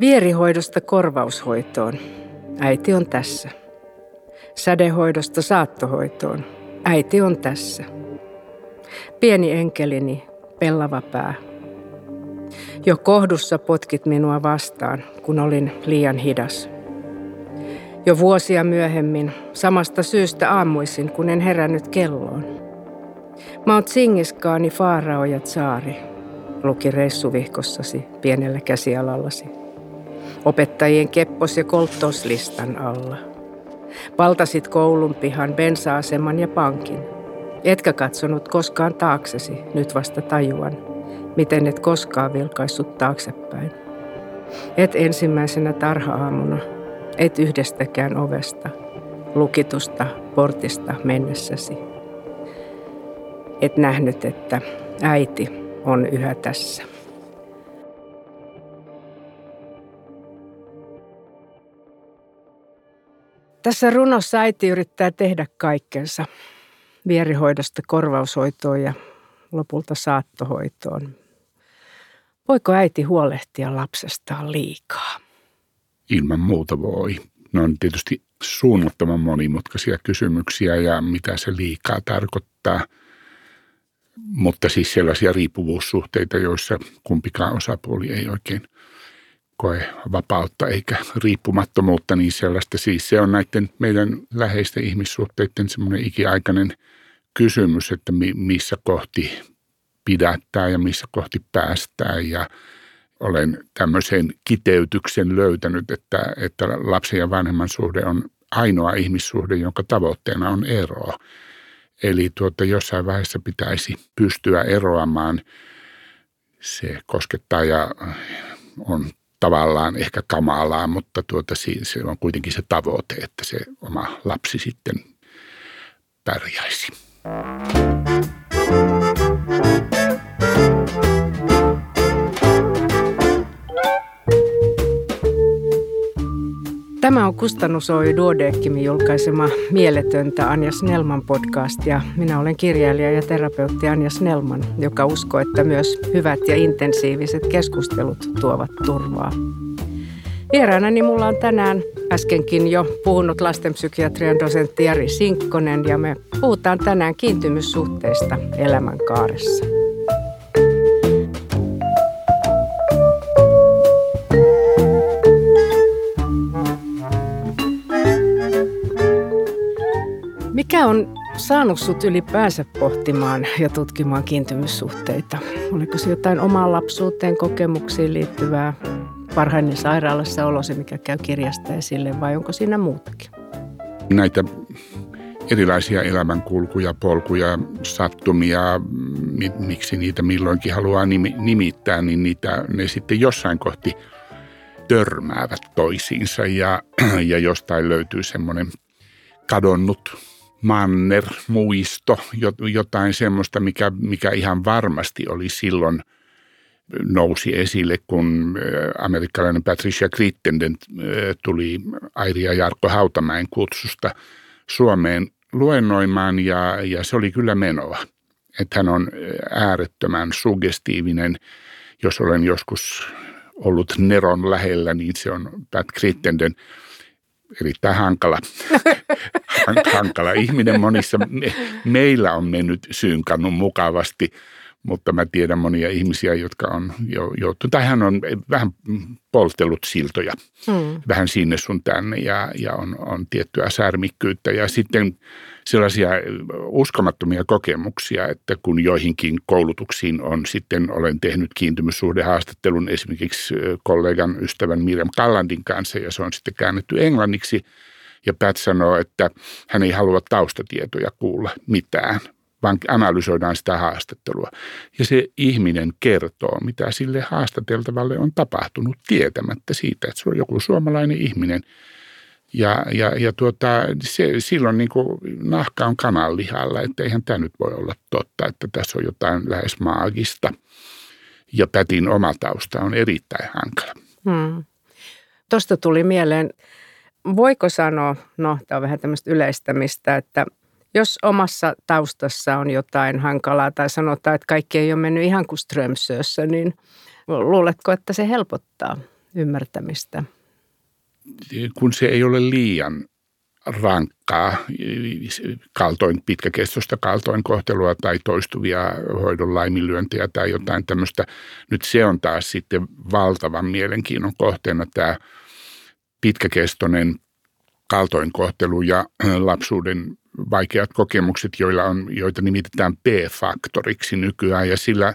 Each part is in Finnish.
Vierihoidosta korvaushoitoon. Äiti on tässä. Sädehoidosta saattohoitoon. Äiti on tässä. Pieni enkelini, pellava pää. Jo kohdussa potkit minua vastaan, kun olin liian hidas. Jo vuosia myöhemmin, samasta syystä aamuisin, kun en herännyt kelloon. Mount Singiskaani, Faarao ja Tsaari, luki reissuvihkossasi pienellä käsialallasi. Opettajien keppos- ja kolttoslistan alla. Valtasit koulun pihan, bensa-aseman ja pankin. Etkä katsonut koskaan taaksesi, nyt vasta tajuan, miten et koskaan vilkaissut taaksepäin. Et ensimmäisenä tarha-aamuna, et yhdestäkään ovesta, lukitusta portista mennessäsi. Et nähnyt, että äiti on yhä tässä. Tässä runossa äiti yrittää tehdä kaikkensa vierihoidosta korvaushoitoon ja lopulta saattohoitoon. Voiko äiti huolehtia lapsestaan liikaa? Ilman muuta voi. Ne on tietysti suunnattoman monimutkaisia kysymyksiä ja mitä se liikaa tarkoittaa. Mutta siis sellaisia riippuvuussuhteita, joissa kumpikaan osapuoli ei oikein koe vapautta eikä riippumattomuutta, niin sellaista siis se on näiden meidän läheisten ihmissuhteiden semmoinen ikiaikainen kysymys, että missä kohti pidättää ja missä kohti päästää ja olen tämmöisen kiteytyksen löytänyt, että, että lapsen ja vanhemman suhde on ainoa ihmissuhde, jonka tavoitteena on ero. Eli tuota, jossain vaiheessa pitäisi pystyä eroamaan. Se koskettaa ja on tavallaan ehkä kamalaa, mutta tuota, se on kuitenkin se tavoite, että se oma lapsi sitten pärjäisi. Tämä on Kustannus Oy Duodeckimin julkaisema Mieletöntä Anja Snellman podcast ja minä olen kirjailija ja terapeutti Anja Snellman, joka uskoo, että myös hyvät ja intensiiviset keskustelut tuovat turvaa. Vieraanani mulla on tänään äskenkin jo puhunut lastenpsykiatrian dosentti Jari Sinkkonen ja me puhutaan tänään kiintymyssuhteista elämänkaaressa. Mikä on saanut sut ylipäänsä pohtimaan ja tutkimaan kiintymyssuhteita? Oliko se jotain omaan lapsuuteen kokemuksiin liittyvää parhainen sairaalassa olosi, mikä käy kirjasta esille, vai onko siinä muutakin? Näitä erilaisia elämänkulkuja, polkuja, sattumia, miksi niitä milloinkin haluaa nimittää, niin niitä, ne sitten jossain kohti törmäävät toisiinsa ja, ja jostain löytyy semmoinen kadonnut manner, muisto, jotain semmoista, mikä, mikä ihan varmasti oli silloin nousi esille, kun amerikkalainen Patricia Crittenden tuli Airi ja Jarkko Hautamäen kutsusta Suomeen luennoimaan ja, ja se oli kyllä menoa. Että hän on äärettömän suggestiivinen. Jos olen joskus ollut Neron lähellä, niin se on Pat Crittenden – erittäin hankala, hankala ihminen monissa. Me, meillä on mennyt synkannut mukavasti, mutta mä tiedän monia ihmisiä, jotka on jo joutunut, tai hän on vähän poltellut siltoja, hmm. vähän sinne sun tänne ja, ja on, on tiettyä särmikkyyttä. Ja sitten sellaisia uskomattomia kokemuksia, että kun joihinkin koulutuksiin on sitten, olen tehnyt kiintymyssuhdehaastattelun esimerkiksi kollegan ystävän Miriam Kallandin kanssa ja se on sitten käännetty englanniksi. Ja Pat sanoo, että hän ei halua taustatietoja kuulla mitään, vaan analysoidaan sitä haastattelua. Ja se ihminen kertoo, mitä sille haastateltavalle on tapahtunut tietämättä siitä, että se on joku suomalainen ihminen – ja, ja, ja tuota, se, silloin niin kuin nahka on kananlihalla, että eihän tämä nyt voi olla totta, että tässä on jotain lähes maagista. Ja Pätin oma tausta on erittäin hankala. Hmm. Tuosta tuli mieleen, voiko sanoa, no tämä on vähän tämmöistä yleistämistä, että Jos omassa taustassa on jotain hankalaa tai sanotaan, että kaikki ei ole mennyt ihan kuin Strömsössä, niin luuletko, että se helpottaa ymmärtämistä? Kun se ei ole liian rankkaa kaltoin, pitkäkestoista kaltoinkohtelua tai toistuvia hoidon laiminlyöntejä tai jotain tämmöistä. Nyt se on taas sitten valtavan mielenkiinnon kohteena tämä pitkäkestoinen kaltoinkohtelu ja lapsuuden vaikeat kokemukset, joilla on, joita nimitetään P-faktoriksi nykyään. Ja sillä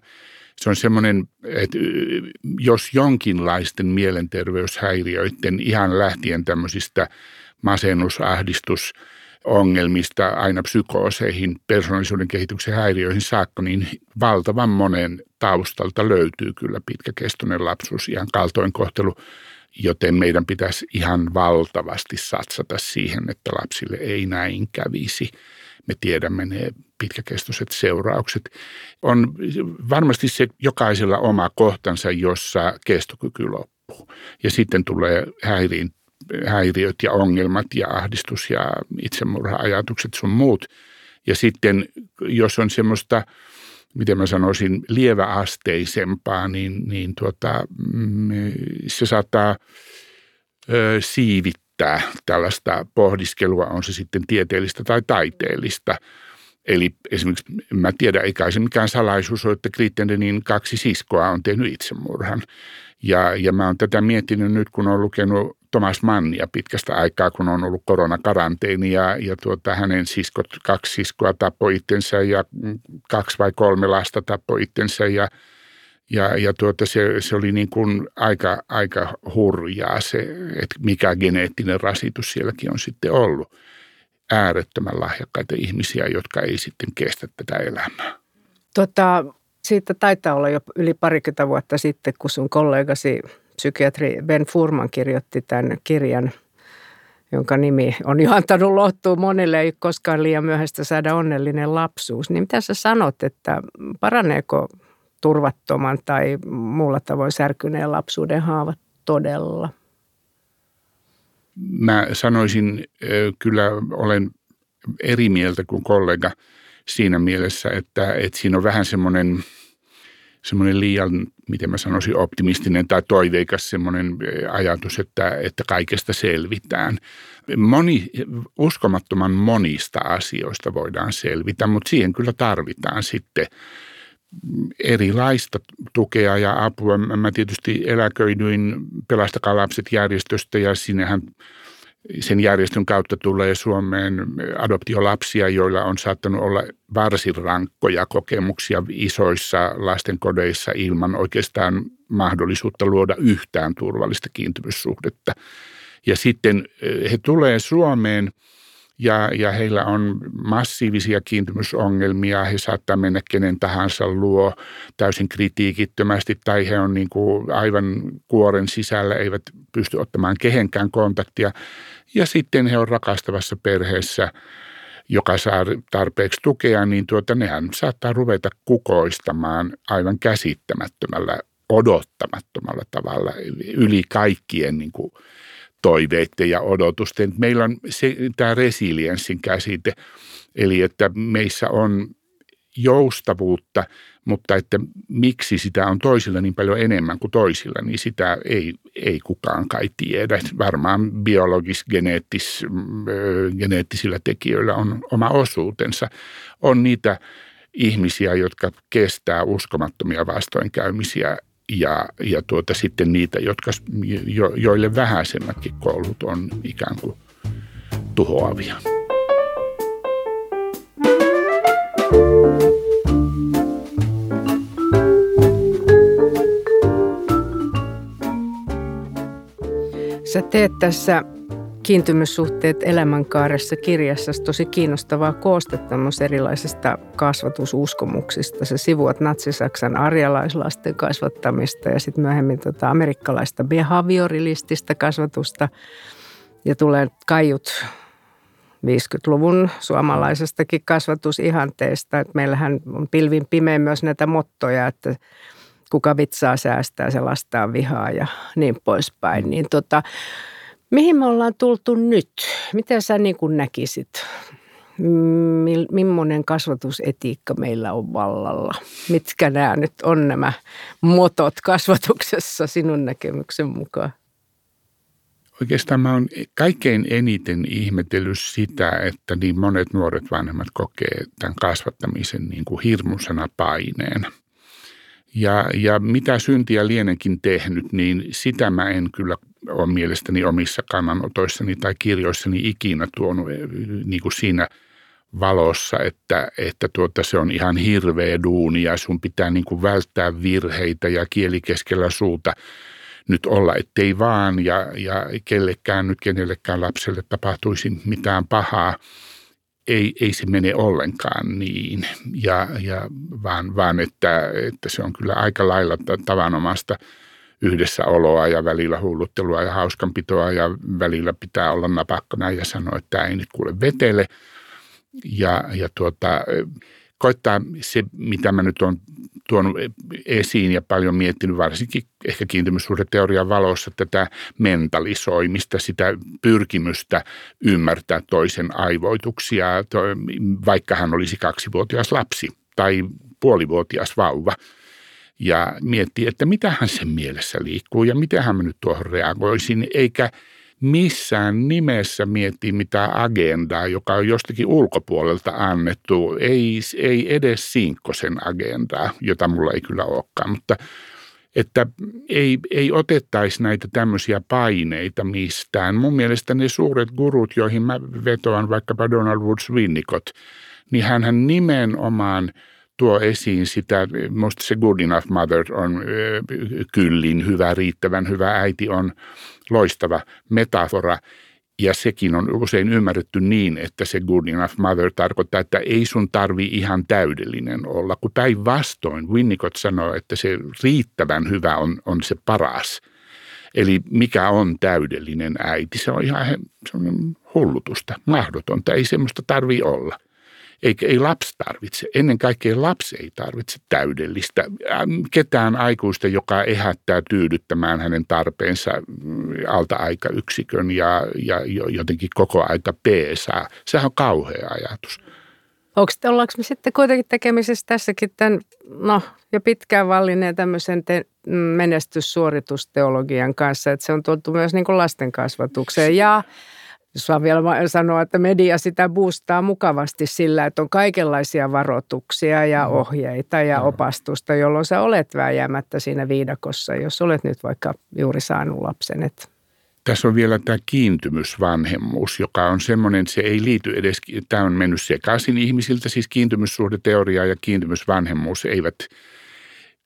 se on semmoinen, että jos jonkinlaisten mielenterveyshäiriöiden ihan lähtien tämmöisistä masennusahdistus, ongelmista aina psykooseihin, persoonallisuuden kehityksen häiriöihin saakka, niin valtavan monen taustalta löytyy kyllä pitkäkestoinen lapsuus, ihan kaltoinkohtelu, joten meidän pitäisi ihan valtavasti satsata siihen, että lapsille ei näin kävisi. Me tiedämme ne pitkäkestoiset seuraukset. On varmasti se jokaisella oma kohtansa, jossa kestokyky loppuu. Ja sitten tulee häiriin häiriöt ja ongelmat ja ahdistus ja itsemurha-ajatukset sun muut. Ja sitten jos on semmoista, miten mä sanoisin, lieväasteisempaa, niin, niin tuota, mm, se saattaa ö, siivittää tällaista pohdiskelua, on se sitten tieteellistä tai taiteellista. Eli esimerkiksi, mä tiedän, eikä se mikään salaisuus ole, että Krittendenin kaksi siskoa on tehnyt itsemurhan. Ja, ja mä oon tätä miettinyt nyt, kun olen lukenut Thomas Mannia pitkästä aikaa, kun on ollut koronakaranteeni ja, ja tuota, hänen siskot, kaksi siskoa tappoi itsensä ja kaksi vai kolme lasta tappoi itsensä ja, ja, ja tuota, se, se, oli niin kuin aika, aika hurjaa se, että mikä geneettinen rasitus sielläkin on sitten ollut. Äärettömän lahjakkaita ihmisiä, jotka ei sitten kestä tätä elämää. Tota, siitä taitaa olla jo yli parikymmentä vuotta sitten, kun sun kollegasi psykiatri Ben Furman kirjoitti tämän kirjan, jonka nimi on jo antanut lohtua monille, ei koskaan liian myöhäistä saada onnellinen lapsuus. Niin mitä sä sanot, että paraneeko turvattoman tai muulla tavoin särkyneen lapsuuden haavat todella? Mä sanoisin, kyllä olen eri mieltä kuin kollega siinä mielessä, että, että siinä on vähän semmoinen – semmoinen liian, miten mä sanoisin, optimistinen tai toiveikas semmoinen eh, ajatus, että, että kaikesta selvitään. Moni, uskomattoman monista asioista voidaan selvitä, mutta siihen kyllä tarvitaan sitten erilaista tukea ja apua. Mä tietysti eläköidyin Pelastakaa lapset järjestöstä ja sinnehän – sen järjestön kautta tulee Suomeen adoptiolapsia, joilla on saattanut olla varsin rankkoja kokemuksia isoissa lastenkodeissa ilman oikeastaan mahdollisuutta luoda yhtään turvallista kiintymyssuhdetta. Ja sitten eh, he tulee Suomeen ja, ja heillä on massiivisia kiintymysongelmia. He saattaa mennä kenen tahansa luo täysin kritiikittömästi tai he on niin kuin aivan kuoren sisällä, eivät pysty ottamaan kehenkään kontaktia. Ja sitten he on rakastavassa perheessä, joka saa tarpeeksi tukea, niin tuota, nehän saattaa ruveta kukoistamaan aivan käsittämättömällä, odottamattomalla tavalla yli kaikkien niin kuin, toiveiden ja odotusten. Meillä on se, tämä resilienssin käsite, eli että meissä on joustavuutta, mutta että miksi sitä on toisilla niin paljon enemmän kuin toisilla, niin sitä ei, ei kukaan kai tiedä. Varmaan biologis-geneettis, geneettisillä tekijöillä on oma osuutensa. On niitä ihmisiä, jotka kestää uskomattomia vastoinkäymisiä ja, ja tuota, sitten niitä, jotka, jo, joille vähäisemmätkin koulut on ikään kuin tuhoavia. Sä teet tässä kiintymyssuhteet elämänkaaressa kirjassa tosi kiinnostavaa koostetta erilaisista kasvatususkomuksista. Se sivuat natsi-Saksan arjalaislasten kasvattamista ja sitten myöhemmin tota amerikkalaista behaviorilistista kasvatusta. Ja tulee kaiut 50-luvun suomalaisestakin kasvatusihanteesta. Meillähän on pilvin pimeä myös näitä mottoja, että kuka vitsaa säästää, se lastaa vihaa ja niin poispäin. Niin tota, Mihin me ollaan tultu nyt? Miten sä niin kuin näkisit? millainen kasvatusetiikka meillä on vallalla? Mitkä nämä nyt on nämä motot kasvatuksessa sinun näkemyksen mukaan? Oikeastaan mä oon kaikkein eniten ihmetellyt sitä, että niin monet nuoret vanhemmat kokee tämän kasvattamisen niin kuin hirmusena paineen. Ja, ja mitä syntiä lienenkin tehnyt, niin sitä mä en kyllä ole mielestäni omissa kannanotoissani tai kirjoissani ikinä tuonut eh, niin kuin siinä valossa, että, että tuota, se on ihan hirveä duuni ja sun pitää niin kuin välttää virheitä ja kieli keskellä suuta nyt olla, ettei vaan ja, ja kellekään nyt kenellekään lapselle tapahtuisi mitään pahaa. Ei, ei se mene ollenkaan niin, ja, ja vaan, vaan että, että se on kyllä aika lailla tavanomasta yhdessäoloa ja välillä hulluttelua ja hauskanpitoa ja välillä pitää olla napakkana ja sanoa, että ei nyt kuule vetele. Ja, ja tuota, koittaa se, mitä mä nyt olen tuonut esiin ja paljon miettinyt, varsinkin ehkä kiintymyssuhdeteorian valossa tätä mentalisoimista, sitä pyrkimystä ymmärtää toisen aivoituksia, vaikka hän olisi kaksivuotias lapsi tai puolivuotias vauva. Ja miettii, että mitä hän sen mielessä liikkuu ja miten hän nyt tuohon reagoisin, eikä – missään nimessä miettiä mitään agendaa, joka on jostakin ulkopuolelta annettu. Ei, ei edes Sinkkosen agendaa, jota mulla ei kyllä olekaan, mutta että ei, ei otettaisi näitä tämmöisiä paineita mistään. Mun mielestä ne suuret gurut, joihin mä vetoan vaikkapa Donald Woods Winnicott, niin hän nimenomaan tuo esiin sitä, musta se good enough mother on kyllin hyvä, riittävän hyvä äiti on – loistava metafora. Ja sekin on usein ymmärretty niin, että se good enough mother tarkoittaa, että ei sun tarvi ihan täydellinen olla. Kun päinvastoin Winnicott sanoo, että se riittävän hyvä on, on se paras. Eli mikä on täydellinen äiti, se on ihan se on hullutusta, mahdotonta, ei semmoista tarvi olla. Eikä ei lapsi tarvitse, ennen kaikkea lapsi ei tarvitse täydellistä ketään aikuista, joka ehättää tyydyttämään hänen tarpeensa mm, alta-aikayksikön ja, ja jotenkin koko aika peesaa. Sehän on kauhea ajatus. Onko, ollaanko me sitten kuitenkin tekemisissä tässäkin tämän, no jo pitkään vallinneen tämmöisen te, menestyssuoritusteologian kanssa, että se on tuotu myös niin kuin lasten kasvatukseen ja jos vaan vielä sanoa, että media sitä boostaa mukavasti sillä, että on kaikenlaisia varoituksia ja mm-hmm. ohjeita ja mm. opastusta, jolloin sä olet vääjäämättä siinä viidakossa, jos olet nyt vaikka juuri saanut lapsen. Että tässä on vielä tämä kiintymysvanhemmuus, joka on semmoinen, se ei liity edes, tämä on mennyt sekaisin ihmisiltä, siis kiintymyssuhdeteoria ja kiintymysvanhemmuus eivät –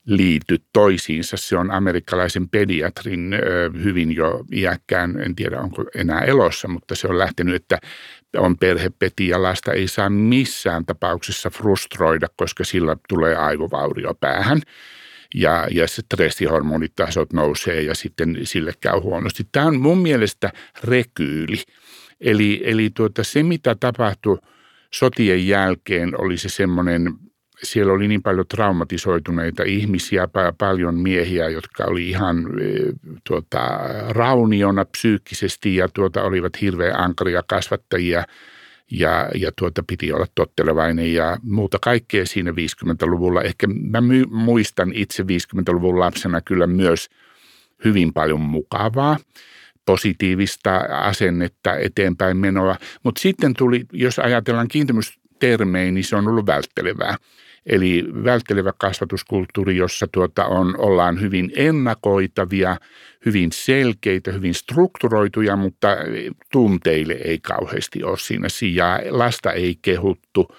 liity toisiinsa. Se on amerikkalaisen pediatrin hyvin jo iäkkään, en tiedä onko enää elossa, mutta se on lähtenyt, että on perhepeti ja lasta ei saa missään tapauksessa frustroida, koska sillä tulee aivovaurio päähän ja, ja stressihormonitasot nousee ja sitten sille käy huonosti. Tämä on mun mielestä rekyyli. Eli, eli tuota, se, mitä tapahtui sotien jälkeen, oli se semmoinen siellä oli niin paljon traumatisoituneita ihmisiä, paljon miehiä, jotka oli ihan e, tuota, rauniona psyykkisesti ja tuota, olivat hirveän ankaria kasvattajia ja, ja tuota, piti olla tottelevainen ja muuta kaikkea siinä 50-luvulla. Ehkä mä muistan itse 50-luvun lapsena kyllä myös hyvin paljon mukavaa positiivista asennetta eteenpäin menoa, mutta sitten tuli, jos ajatellaan kiintymystermejä, niin se on ollut välttelevää. Eli välttelevä kasvatuskulttuuri, jossa tuota on, ollaan hyvin ennakoitavia, hyvin selkeitä, hyvin strukturoituja, mutta tunteille ei kauheasti ole siinä sijaa. Lasta ei kehuttu.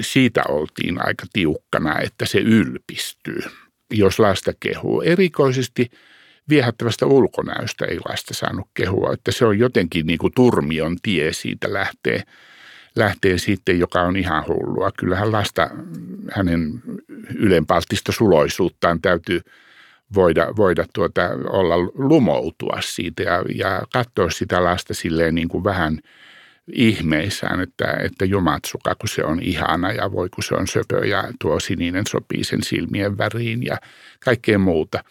Siitä oltiin aika tiukkana, että se ylpistyy, jos lasta kehuu. Erikoisesti viehättävästä ulkonäöstä ei lasta saanut kehua, että se on jotenkin niin kuin turmion tie siitä lähtee – lähtee sitten, joka on ihan hullua. Kyllähän lasta, hänen ylenpalttista suloisuuttaan täytyy voida, voida tuota, olla lumoutua siitä ja, ja katsoa sitä lasta silleen niin kuin vähän ihmeissään, että, että jumatsuka, kun se on ihana ja voi kun se on söpö ja tuo sininen sopii sen silmien väriin ja kaikkea muuta.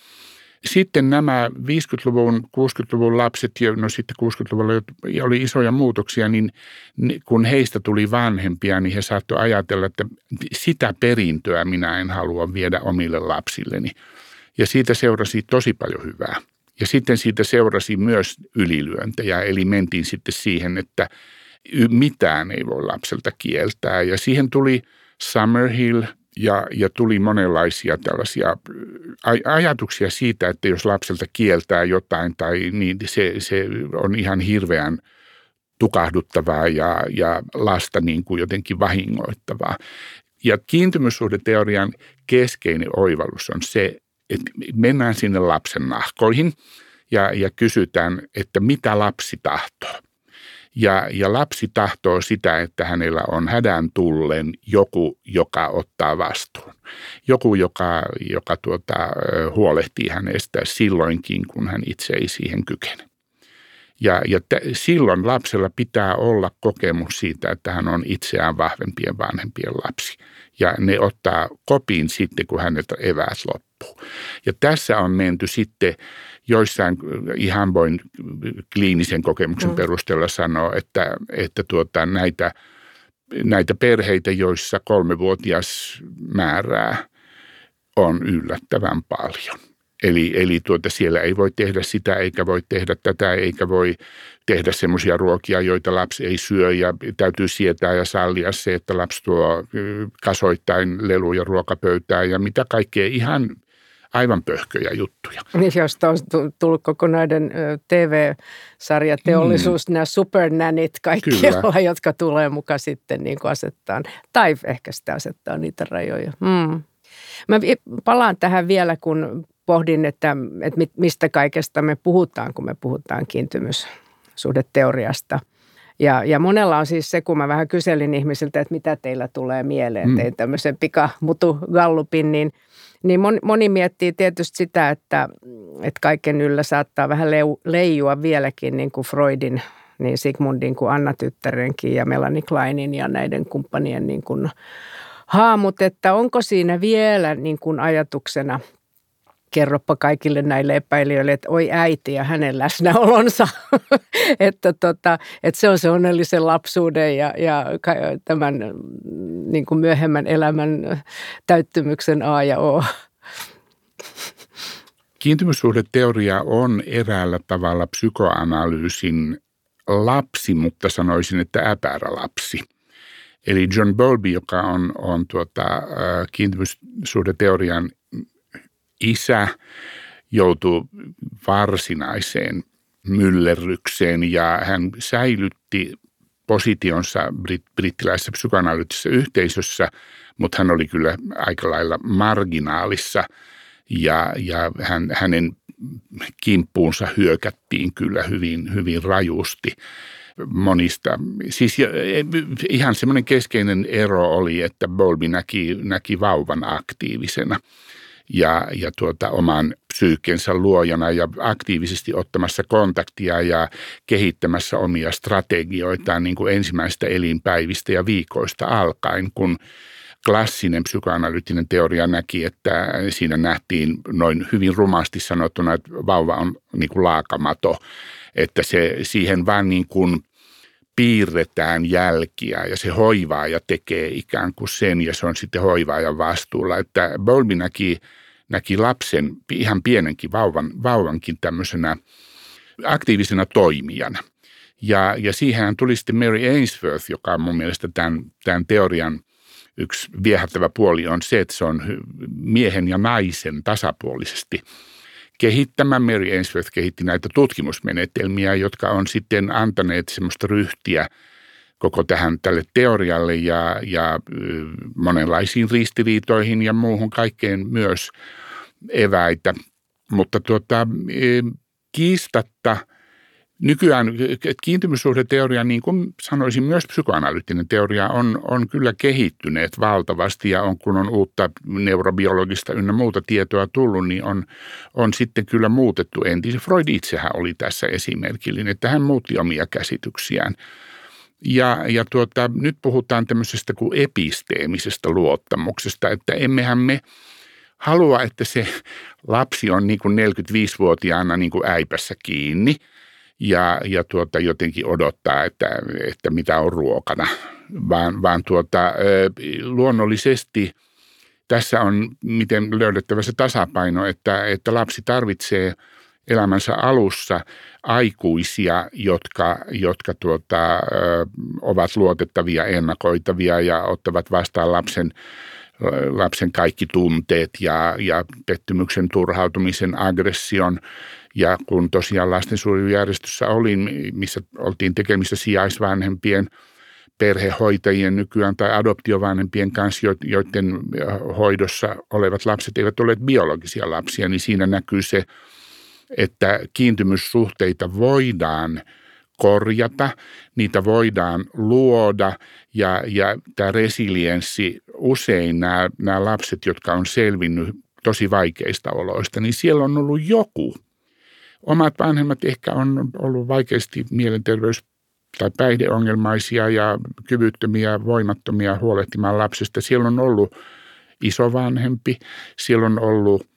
Sitten nämä 50-luvun, 60-luvun lapset, no sitten 60-luvulla oli isoja muutoksia, niin kun heistä tuli vanhempia, niin he saattoivat ajatella, että sitä perintöä minä en halua viedä omille lapsilleni. Ja siitä seurasi tosi paljon hyvää. Ja sitten siitä seurasi myös ylilyöntejä, eli mentiin sitten siihen, että mitään ei voi lapselta kieltää. Ja siihen tuli Summerhill – ja, ja tuli monenlaisia tällaisia ajatuksia siitä, että jos lapselta kieltää jotain tai niin se, se on ihan hirveän tukahduttavaa ja, ja lasta niin kuin jotenkin vahingoittavaa. Ja kiintymyssuhdeteorian keskeinen oivallus on se, että mennään sinne lapsen nahkoihin ja, ja kysytään, että mitä lapsi tahtoo. Ja, ja lapsi tahtoo sitä, että hänellä on hädän tullen joku, joka ottaa vastuun. Joku, joka, joka tuota, huolehtii hänestä silloinkin, kun hän itse ei siihen kykene. Ja, ja t- silloin lapsella pitää olla kokemus siitä, että hän on itseään vahvempien vanhempien lapsi. Ja ne ottaa kopin sitten, kun häneltä eväät loppuu. Ja tässä on menty sitten joissain ihan voin kliinisen kokemuksen mm. perusteella sanoa, että, että tuota, näitä, näitä perheitä, joissa kolmevuotias määrää, on yllättävän paljon. Eli, eli tuota, siellä ei voi tehdä sitä, eikä voi tehdä tätä, eikä voi tehdä semmoisia ruokia, joita lapsi ei syö ja täytyy sietää ja sallia se, että lapsi tuo kasoittain leluja ruokapöytään ja mitä kaikkea ihan aivan pöhköjä juttuja. Niin, josta on tullut kokonainen TV-sarjateollisuus, mm. nämä supernänit kaikki, joilla, jotka tulee mukaan sitten niin kuin asettaa, tai ehkä sitä asettaa niitä rajoja. Mm. Mä palaan tähän vielä, kun pohdin, että, että mistä kaikesta me puhutaan, kun me puhutaan kiintymyssuhdeteoriasta. Ja, ja monella on siis se, kun mä vähän kyselin ihmisiltä, että mitä teillä tulee mieleen, mm. tein tämmöisen pikamutu gallupin, niin – niin moni, moni miettii tietysti sitä, että, että kaiken yllä saattaa vähän leu, leijua vieläkin niin kuin Freudin, niin Sigmundin kuin Anna Tyttärenkin ja Melanie Kleinin ja näiden kumppanien niin kuin haamut, että onko siinä vielä niin kuin ajatuksena – kerropa kaikille näille epäilijöille, että oi äiti ja hänen läsnäolonsa, että, tota, että se on se onnellisen lapsuuden ja, ja tämän niin kuin myöhemmän elämän täyttymyksen A ja O. Kiintymyssuhdeteoria on eräällä tavalla psykoanalyysin lapsi, mutta sanoisin, että äpärä lapsi. Eli John Bowlby, joka on, on tuota, kiintymyssuhdeteorian isä joutui varsinaiseen myllerrykseen ja hän säilytti positionsa brit- brittiläisessä psykoanalyyttisessä yhteisössä, mutta hän oli kyllä aika lailla marginaalissa ja, ja hän, hänen kimppuunsa hyökättiin kyllä hyvin, hyvin rajusti monista. Siis ihan semmoinen keskeinen ero oli, että Bowlby näki, näki vauvan aktiivisena – ja, ja tuota, oman psyykkensä luojana ja aktiivisesti ottamassa kontaktia ja kehittämässä omia strategioitaan niin kuin ensimmäistä elinpäivistä ja viikoista alkaen, kun klassinen psykoanalyyttinen teoria näki, että siinä nähtiin noin hyvin rumasti sanottuna, että vauva on niin kuin laakamato, että se siihen vaan niin kuin piirretään jälkiä ja se hoivaa ja tekee ikään kuin sen ja se on sitten hoivaajan vastuulla. Että Bowlby näki näki lapsen, ihan pienenkin vauvan, vauvankin tämmöisenä aktiivisena toimijana. Ja, ja siihen tuli sitten Mary Ainsworth, joka on mun mielestä tämän, tämän teorian yksi viehättävä puoli on se, että se on miehen ja naisen tasapuolisesti kehittämä. Mary Ainsworth kehitti näitä tutkimusmenetelmiä, jotka on sitten antaneet semmoista ryhtiä – koko tähän tälle teorialle ja, ja monenlaisiin ristiriitoihin ja muuhun kaikkeen myös eväitä. Mutta tuota, kiistatta nykyään kiintymyssuhdeteoria, niin kuin sanoisin myös psykoanalyyttinen teoria, on, on kyllä kehittyneet valtavasti ja on, kun on uutta neurobiologista ynnä muuta tietoa tullut, niin on, on sitten kyllä muutettu entisen. Freud itsehän oli tässä esimerkillinen, että hän muutti omia käsityksiään – ja, ja tuota, nyt puhutaan tämmöisestä kuin episteemisestä luottamuksesta, että emmehän me halua, että se lapsi on niin kuin 45-vuotiaana niin kuin äipässä kiinni ja, ja tuota, jotenkin odottaa, että, että mitä on ruokana, vaan, vaan tuota, luonnollisesti tässä on miten löydettävä se tasapaino, että, että lapsi tarvitsee elämänsä alussa aikuisia, jotka, jotka tuota, ovat luotettavia, ennakoitavia ja ottavat vastaan lapsen lapsen kaikki tunteet ja, ja pettymyksen, turhautumisen, aggression. Ja kun tosiaan lastensuojelujärjestössä olin, missä oltiin tekemistä sijaisvanhempien, perhehoitajien nykyään tai adoptiovanhempien kanssa, joiden hoidossa olevat lapset eivät ole biologisia lapsia, niin siinä näkyy se, että kiintymyssuhteita voidaan – korjata, niitä voidaan luoda ja, ja tämä resilienssi, usein nämä, nämä lapset, jotka on selvinnyt tosi vaikeista oloista, niin siellä on ollut joku. Omat vanhemmat ehkä on ollut vaikeasti mielenterveys- tai päihdeongelmaisia ja kyvyttömiä, voimattomia huolehtimaan lapsesta. Siellä on ollut isovanhempi, siellä on ollut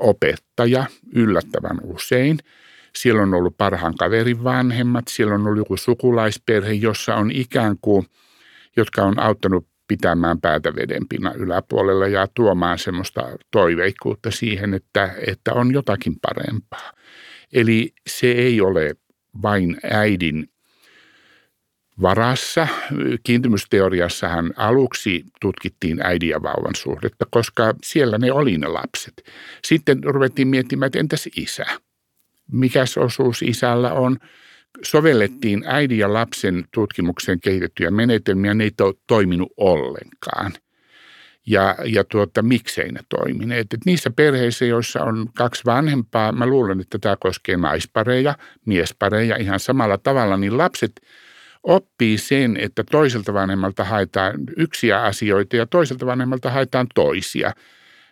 opettaja yllättävän usein – siellä on ollut parhaan kaverin vanhemmat, siellä on ollut joku sukulaisperhe, jossa on ikään kuin, jotka on auttanut pitämään päätä vedenpinnan yläpuolella ja tuomaan semmoista toiveikkuutta siihen, että, että on jotakin parempaa. Eli se ei ole vain äidin varassa. Kiintymysteoriassahan aluksi tutkittiin äidin ja vauvan suhdetta, koska siellä ne oli ne lapset. Sitten ruvettiin miettimään, että entäs isä? mikä osuus isällä on. Sovellettiin äidin ja lapsen tutkimukseen kehitettyjä menetelmiä, ne ei to, toiminut ollenkaan. Ja, ja tuota, miksei ne toimineet. Et niissä perheissä, joissa on kaksi vanhempaa, mä luulen, että tämä koskee naispareja, miespareja ihan samalla tavalla, niin lapset oppii sen, että toiselta vanhemmalta haetaan yksiä asioita ja toiselta vanhemmalta haetaan toisia –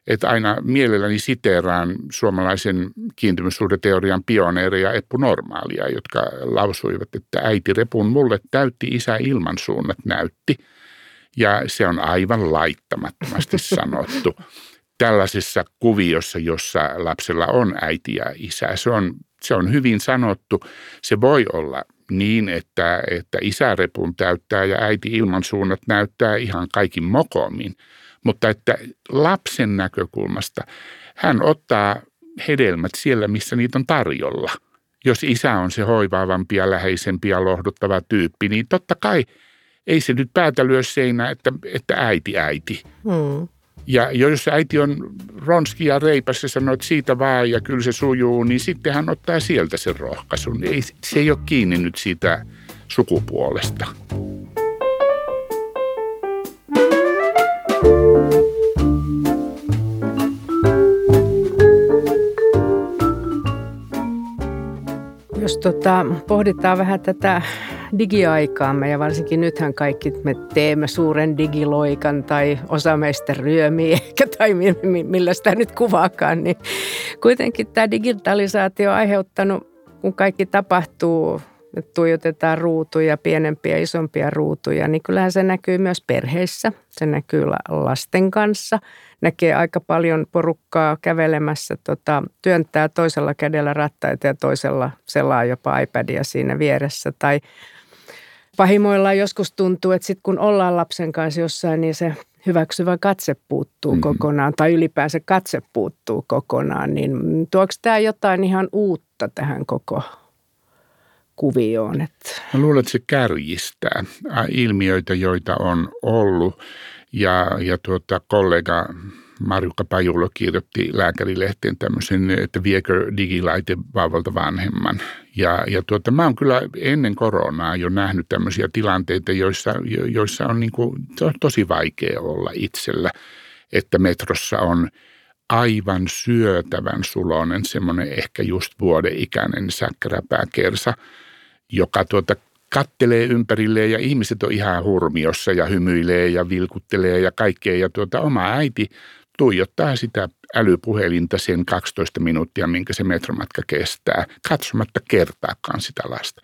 että aina mielelläni siteeraan suomalaisen kiintymyssuhdeteorian pioneereja Eppu Normaalia, jotka lausuivat, että äiti repun mulle täytti, isä ilmansuunnat näytti. Ja se on aivan laittamattomasti sanottu tällaisessa kuviossa, jossa lapsella on äiti ja isä. Se on, se on hyvin sanottu. Se voi olla niin, että, että isä repun täyttää ja äiti ilmansuunnat näyttää ihan kaikin mokomin – mutta että lapsen näkökulmasta hän ottaa hedelmät siellä, missä niitä on tarjolla. Jos isä on se hoivaavampi ja läheisempi ja lohduttava tyyppi, niin totta kai ei se nyt päätä lyö seinää, että, että äiti äiti. Hmm. Ja jos äiti on ronski ja reipas ja sanoo, että siitä vaan ja kyllä se sujuu, niin sitten hän ottaa sieltä sen rohkaisun. Ei, se ei ole kiinni nyt siitä sukupuolesta. Jos tota, pohditaan vähän tätä digiaikaamme ja varsinkin nythän kaikki me teemme suuren digiloikan tai osa meistä ryömii ehkä tai millä sitä nyt kuvaakaan, niin kuitenkin tämä digitalisaatio on aiheuttanut, kun kaikki tapahtuu nyt tuijotetaan ruutuja, pienempiä ja isompia ruutuja, niin kyllähän se näkyy myös perheissä. Se näkyy lasten kanssa. Näkee aika paljon porukkaa kävelemässä, tota, työntää toisella kädellä rattaita ja toisella selaa jopa iPadia siinä vieressä. Tai pahimoillaan joskus tuntuu, että sit kun ollaan lapsen kanssa jossain, niin se hyväksyvä katse puuttuu mm-hmm. kokonaan tai ylipäänsä katse puuttuu kokonaan. Niin tuoksi tämä jotain ihan uutta tähän koko kuvioon. Että. Mä luulen, että se kärjistää ilmiöitä, joita on ollut. Ja, ja tuota, kollega Marjukka Pajulo kirjoitti lääkärilehteen tämmöisen, että viekö digilaite vauvalta vanhemman. Ja, ja tuota, mä oon kyllä ennen koronaa jo nähnyt tämmöisiä tilanteita, joissa, joissa on, niin kuin, on tosi vaikea olla itsellä. Että metrossa on aivan syötävän sulonen, semmoinen ehkä just vuoden ikäinen säkkäräpääkersa – joka tuota kattelee ympärilleen ja ihmiset on ihan hurmiossa ja hymyilee ja vilkuttelee ja kaikkea. Ja tuota, oma äiti tuijottaa sitä älypuhelinta sen 12 minuuttia, minkä se metromatka kestää, katsomatta kertaakaan sitä lasta.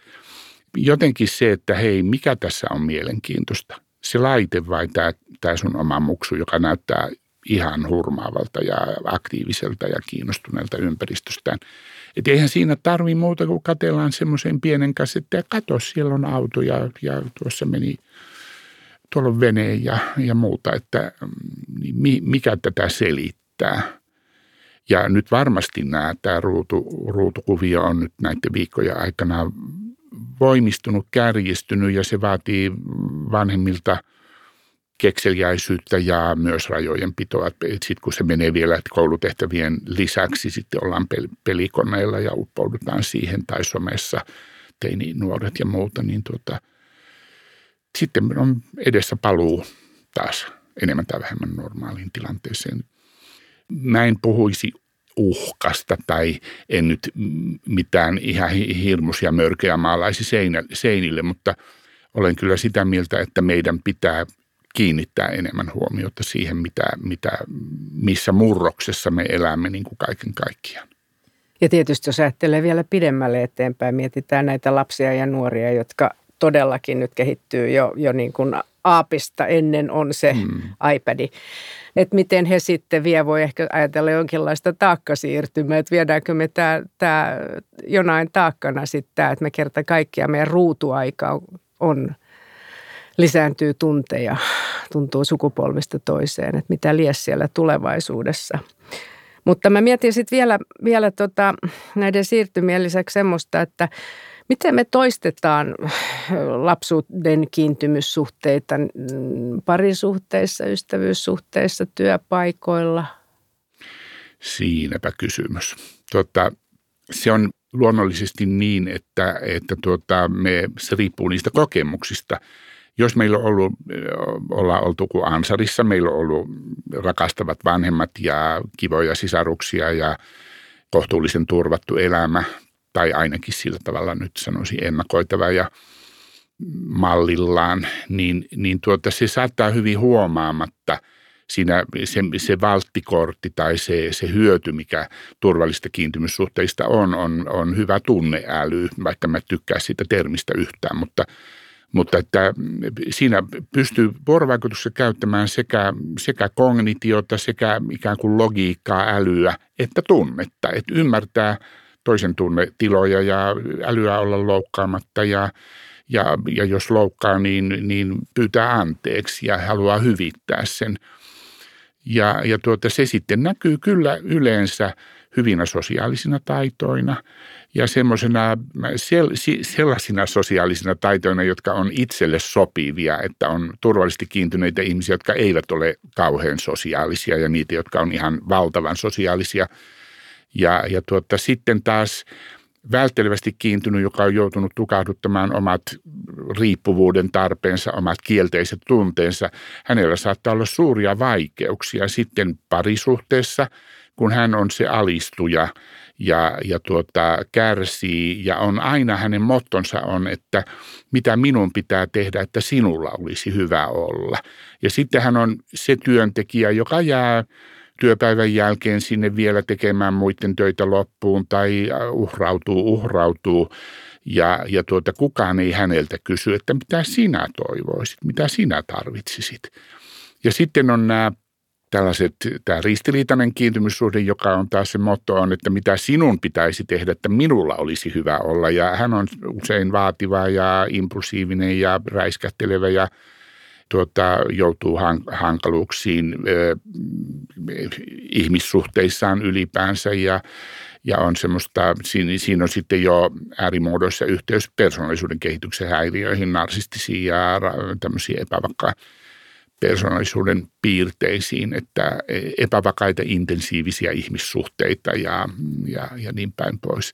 Jotenkin se, että hei, mikä tässä on mielenkiintoista? Se laite vai tämä, sun oma muksu, joka näyttää ihan hurmaavalta ja aktiiviselta ja kiinnostuneelta ympäristöstään. Et eihän siinä tarvi muuta kuin katellaan semmoisen pienen kanssa, että kato, siellä on auto ja, ja tuossa meni, tuolla on vene ja, ja muuta, että niin mikä tätä selittää. Ja nyt varmasti nämä, tämä ruutu, ruutukuvio on nyt näiden viikkojen aikana voimistunut, kärjistynyt ja se vaatii vanhemmilta – kekseliäisyyttä ja myös rajojen pitoa. Sitten kun se menee vielä koulutehtävien lisäksi, sitten ollaan pelikoneilla ja uppoudutaan siihen tai somessa teini nuoret ja muuta, niin tuota, sitten on edessä paluu taas enemmän tai vähemmän normaaliin tilanteeseen. Mä en puhuisi uhkasta tai en nyt mitään ihan hirmuisia mörkeä maalaisi seinille, mutta olen kyllä sitä mieltä, että meidän pitää kiinnittää enemmän huomiota siihen, mitä, mitä, missä murroksessa me elämme niin kuin kaiken kaikkiaan. Ja tietysti jos ajattelee vielä pidemmälle eteenpäin, mietitään näitä lapsia ja nuoria, jotka todellakin nyt kehittyy jo, jo niin kuin aapista ennen on se hmm. iPad. Että miten he sitten vie, voi ehkä ajatella jonkinlaista taakkasiirtymää, että viedäänkö me tämä, tämä jonain taakkana sitten että me kerta kaikkiaan meidän ruutuaika on, on lisääntyy tunteja, tuntuu sukupolvista toiseen, että mitä lies siellä tulevaisuudessa. Mutta mä mietin sitten vielä, vielä tota, näiden siirtymien lisäksi semmoista, että miten me toistetaan lapsuuden kiintymyssuhteita parisuhteissa, ystävyyssuhteissa, työpaikoilla? Siinäpä kysymys. Tota, se on luonnollisesti niin, että, että tuota, me, se riippuu niistä kokemuksista – jos meillä on ollut, ollaan oltu kuin Ansarissa, meillä on ollut rakastavat vanhemmat ja kivoja sisaruksia ja kohtuullisen turvattu elämä, tai ainakin sillä tavalla nyt sanoisin ennakoitava ja mallillaan, niin, niin tuota, se saattaa hyvin huomaamatta siinä se, se valttikortti tai se, se hyöty, mikä turvallista kiintymyssuhteista on, on, on hyvä tunneäly, vaikka mä tykkää siitä termistä yhtään, mutta – mutta että siinä pystyy vuorovaikutuksessa käyttämään sekä, sekä kognitiota, sekä ikään kuin logiikkaa, älyä, että tunnetta. Että ymmärtää toisen tunnetiloja ja älyä olla loukkaamatta ja, ja, ja jos loukkaa, niin, niin pyytää anteeksi ja haluaa hyvittää sen. Ja, ja tuota, se sitten näkyy kyllä yleensä hyvinä sosiaalisina taitoina – ja semmoisena sellaisina sosiaalisina taitoina, jotka on itselle sopivia, että on turvallisesti kiintyneitä ihmisiä, jotka eivät ole kauhean sosiaalisia ja niitä, jotka on ihan valtavan sosiaalisia. Ja, ja tuota, sitten taas välttelevästi kiintynyt, joka on joutunut tukahduttamaan omat riippuvuuden tarpeensa, omat kielteiset tunteensa, hänellä saattaa olla suuria vaikeuksia sitten parisuhteessa, kun hän on se alistuja – ja, ja tuota, kärsii ja on aina hänen mottonsa on, että mitä minun pitää tehdä, että sinulla olisi hyvä olla. Ja sitten hän on se työntekijä, joka jää työpäivän jälkeen sinne vielä tekemään muiden töitä loppuun tai uhrautuu, uhrautuu. Ja, ja tuota, kukaan ei häneltä kysy, että mitä sinä toivoisit, mitä sinä tarvitsisit. Ja sitten on nämä tällaiset, tämä ristiriitainen kiintymyssuhde, joka on taas se motto on, että mitä sinun pitäisi tehdä, että minulla olisi hyvä olla. Ja hän on usein vaativa ja impulsiivinen ja räiskättelevä ja tuota, joutuu hankaluuksiin ö, ihmissuhteissaan ylipäänsä ja, ja on semmoista, siinä, on sitten jo äärimuodoissa yhteys persoonallisuuden kehityksen häiriöihin, narsistisiin ja tämmöisiä epävakkaa persoonallisuuden piirteisiin, että epävakaita intensiivisiä ihmissuhteita ja, ja, ja niin päin pois.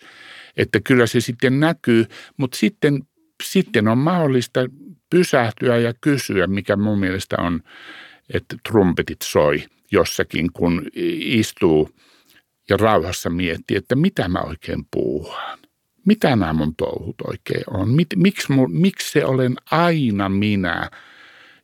Että kyllä se sitten näkyy, mutta sitten, sitten on mahdollista pysähtyä ja kysyä, mikä mun mielestä on, että trumpetit soi jossakin, kun istuu ja rauhassa miettii, että mitä mä oikein puuhaan. Mitä nämä mun touhut oikein on? Miksi, miksi se olen aina minä –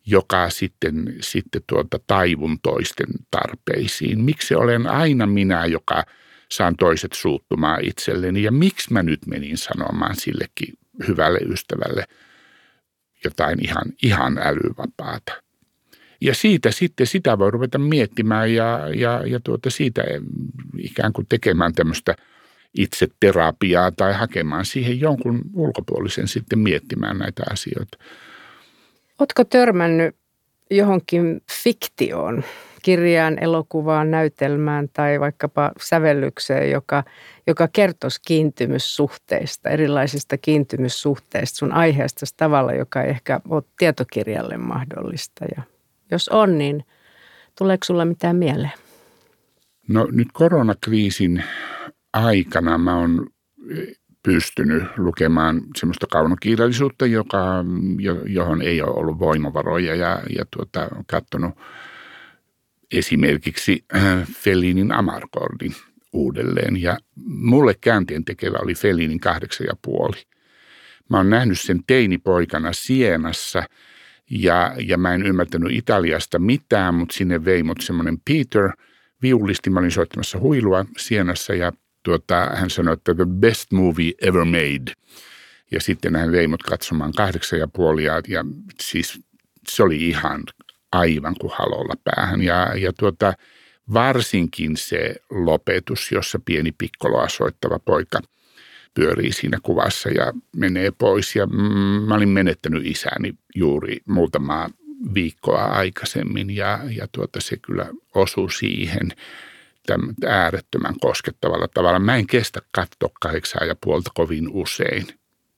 joka sitten, sitten tuota, taivun toisten tarpeisiin. Miksi olen aina minä, joka saan toiset suuttumaan itselleni ja miksi mä nyt menin sanomaan sillekin hyvälle ystävälle jotain ihan, ihan älyvapaata. Ja siitä sitten sitä voi ruveta miettimään ja, ja, ja tuota siitä ikään kuin tekemään tämmöistä itse terapiaa tai hakemaan siihen jonkun ulkopuolisen sitten miettimään näitä asioita. Oletko törmännyt johonkin fiktioon, kirjaan, elokuvaan, näytelmään tai vaikkapa sävellykseen, joka, joka kertoisi kiintymyssuhteista, erilaisista kiintymyssuhteista sun aiheesta tavalla, joka ei ehkä ole tietokirjalle mahdollista. Ja jos on, niin tuleeko sulla mitään mieleen? No nyt koronakriisin aikana mä oon pystynyt lukemaan semmoista kaunokirjallisuutta, joka, johon ei ole ollut voimavaroja ja, ja tuota, katsonut esimerkiksi äh, Fellinin Amarkordin uudelleen. Ja mulle käänteen tekevä oli Fellinin kahdeksan ja puoli. Mä oon nähnyt sen teinipoikana Sienassa ja, ja mä en ymmärtänyt Italiasta mitään, mutta sinne vei mut semmoinen Peter viulisti. Mä olin soittamassa huilua Sienassa ja tuota, hän sanoi, että the best movie ever made. Ja sitten hän vei mut katsomaan kahdeksan ja puolia ja siis se oli ihan aivan kuin halolla päähän. Ja, ja tuota, varsinkin se lopetus, jossa pieni pikkoloa soittava poika pyörii siinä kuvassa ja menee pois. Ja mä olin menettänyt isäni juuri muutamaa viikkoa aikaisemmin ja, ja tuota, se kyllä osui siihen tämän äärettömän koskettavalla tavalla. Mä en kestä katsoa kahdeksaa ja puolta kovin usein.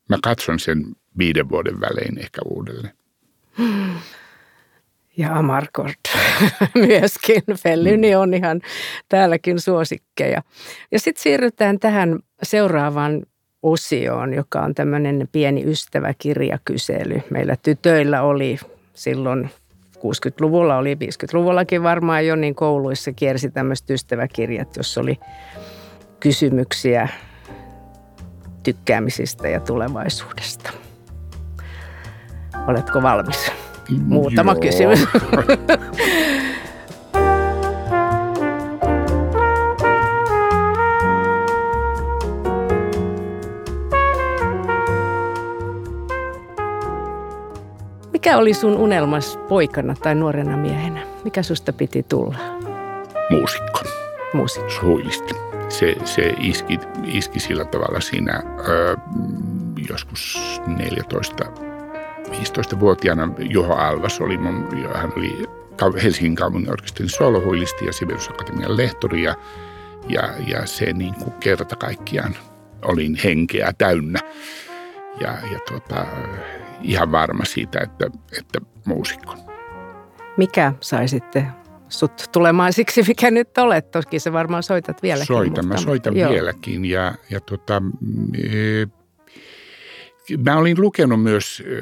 Mä katson sen viiden vuoden välein ehkä uudelleen. Ja Amarkort myöskin. Fellini on ihan täälläkin suosikkeja. Ja sitten siirrytään tähän seuraavaan osioon, joka on tämmöinen pieni ystäväkirjakysely. Meillä tytöillä oli silloin 60-luvulla oli, 50-luvullakin varmaan jo, niin kouluissa kiersi tämmöiset ystäväkirjat, jossa oli kysymyksiä tykkäämisistä ja tulevaisuudesta. Oletko valmis? Muutama Joo. kysymys. Mikä oli sun unelmas poikana tai nuorena miehenä? Mikä susta piti tulla? Muusikko. Muusikko. Huilisti. Se, se iski, iski sillä tavalla siinä ö, joskus 14 15-vuotiaana Juho Alvas oli mun, hän oli Helsingin kaupungin orkesterin solohuilisti ja Sibeliusakatemian lehtori ja, ja, ja se niin kuin kerta kaikkiaan olin henkeä täynnä. Ja, ja tuota, ihan varma siitä, että, että muusikko. Mikä sai sitten sut tulemaan siksi, mikä nyt olet? Toki se varmaan soitat vieläkin. Soitan, mutta, mä soitan joo. vieläkin ja, ja tota, e, mä olin lukenut myös e,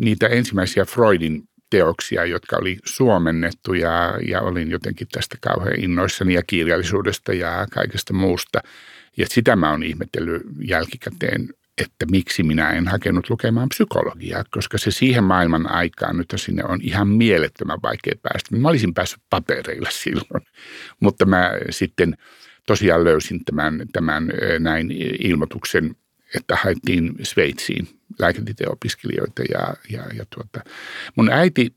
niitä ensimmäisiä Freudin teoksia, jotka oli suomennettu ja, ja olin jotenkin tästä kauhean innoissani ja kirjallisuudesta ja kaikesta muusta. Ja sitä mä oon ihmetellyt jälkikäteen, että miksi minä en hakenut lukemaan psykologiaa, koska se siihen maailman aikaan nyt sinne on ihan mielettömän vaikea päästä. Mä olisin päässyt papereilla silloin, mutta mä sitten tosiaan löysin tämän, tämän näin ilmoituksen, että haettiin Sveitsiin lääketieteen opiskelijoita ja, ja, ja tuota, mun äiti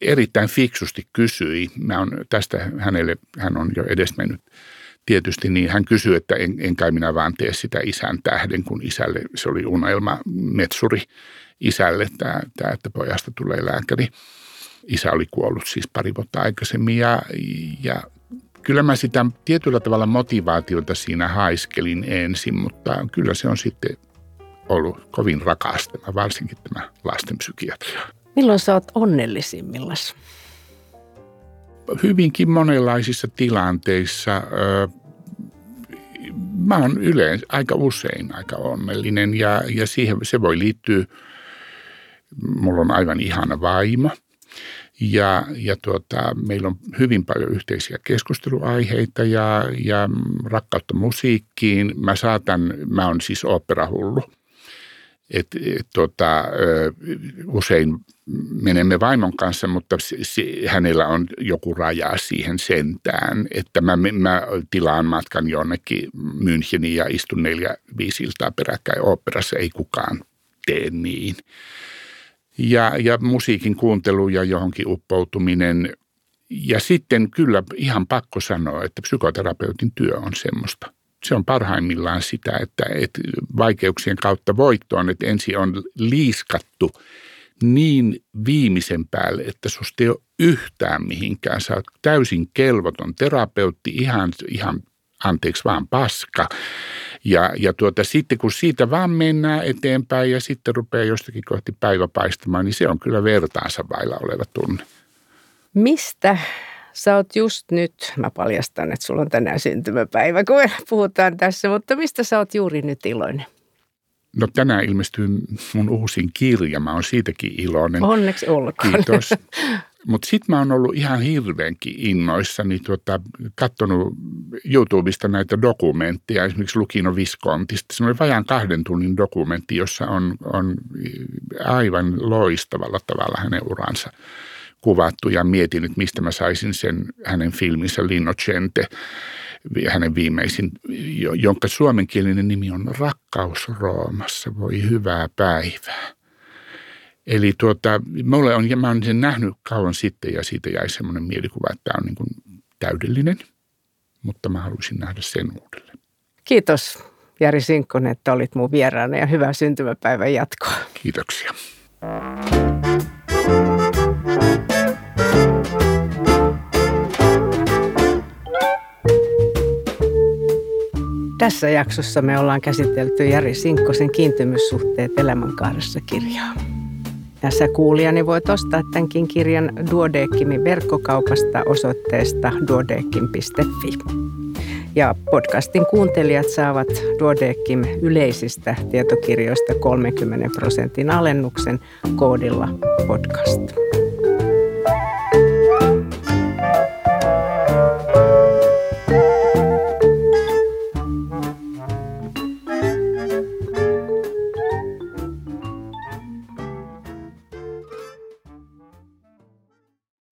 erittäin fiksusti kysyi, mä on tästä hänelle, hän on jo edesmennyt tietysti, niin hän kysyi, että en, en kai minä vaan tee sitä isän tähden, kun isälle se oli unelma metsuri isälle, tämä, tämä, että pojasta tulee lääkäri. Isä oli kuollut siis pari vuotta aikaisemmin ja, ja kyllä mä sitä tietyllä tavalla motivaatiota siinä haiskelin ensin, mutta kyllä se on sitten ollut kovin rakastama, varsinkin tämä lastenpsykiatria. Milloin sä oot onnellisimmillas? Hyvinkin monenlaisissa tilanteissa mä oon yleensä aika usein aika onnellinen ja, ja siihen se voi liittyä, mulla on aivan ihana vaimo ja, ja tuota, meillä on hyvin paljon yhteisiä keskusteluaiheita ja, ja rakkautta musiikkiin. Mä saatan, mä oon siis operahullu et, et, tota, usein menemme vaimon kanssa, mutta hänellä on joku raja siihen sentään, että mä, mä tilaan matkan jonnekin Müncheniin ja istun neljä, viisi iltaa peräkkäin operassa, ei kukaan tee niin. ja, ja musiikin kuuntelu ja johonkin uppoutuminen. Ja sitten kyllä ihan pakko sanoa, että psykoterapeutin työ on semmoista. Se on parhaimmillaan sitä, että, että vaikeuksien kautta voittoon, että ensin on liiskattu niin viimeisen päälle, että susta ei ole yhtään mihinkään. Sä oot täysin kelvoton terapeutti, ihan, ihan anteeksi vaan paska. Ja, ja tuota, sitten kun siitä vaan mennään eteenpäin ja sitten rupeaa jostakin kohti päivä paistamaan, niin se on kyllä vertaansa vailla oleva tunne. Mistä sä oot just nyt, mä paljastan, että sulla on tänään syntymäpäivä, kun puhutaan tässä, mutta mistä sä oot juuri nyt iloinen? No tänään ilmestyy mun uusin kirja, mä oon siitäkin iloinen. Onneksi olkoon. Kiitos. Mutta sitten mä oon ollut ihan hirveänkin innoissani tuota, katsonut YouTubesta näitä dokumentteja, esimerkiksi Lukino Viskontista. Se on vajaan kahden tunnin dokumentti, jossa on, on aivan loistavalla tavalla hänen uransa kuvattu ja mietin, että mistä mä saisin sen hänen filminsä Linnocente, hänen viimeisin, jonka suomenkielinen nimi on Rakkaus Roomassa, voi hyvää päivää. Eli tuota, mulle on, ja mä olen sen nähnyt kauan sitten ja siitä jäi semmoinen mielikuva, että tämä on niin kuin täydellinen, mutta mä haluaisin nähdä sen uudelleen. Kiitos Jari Sinkkonen, että olit mun vieraana ja hyvää syntymäpäivän jatkoa. Kiitoksia. Tässä jaksossa me ollaan käsitelty Jari Sinkkosen kiintymyssuhteet elämänkaaressa kirjaa. Tässä kuulijani voit ostaa tämänkin kirjan Duodeckimin verkkokaupasta osoitteesta duodeckim.fi. Ja podcastin kuuntelijat saavat Duodeckim yleisistä tietokirjoista 30 prosentin alennuksen koodilla podcast.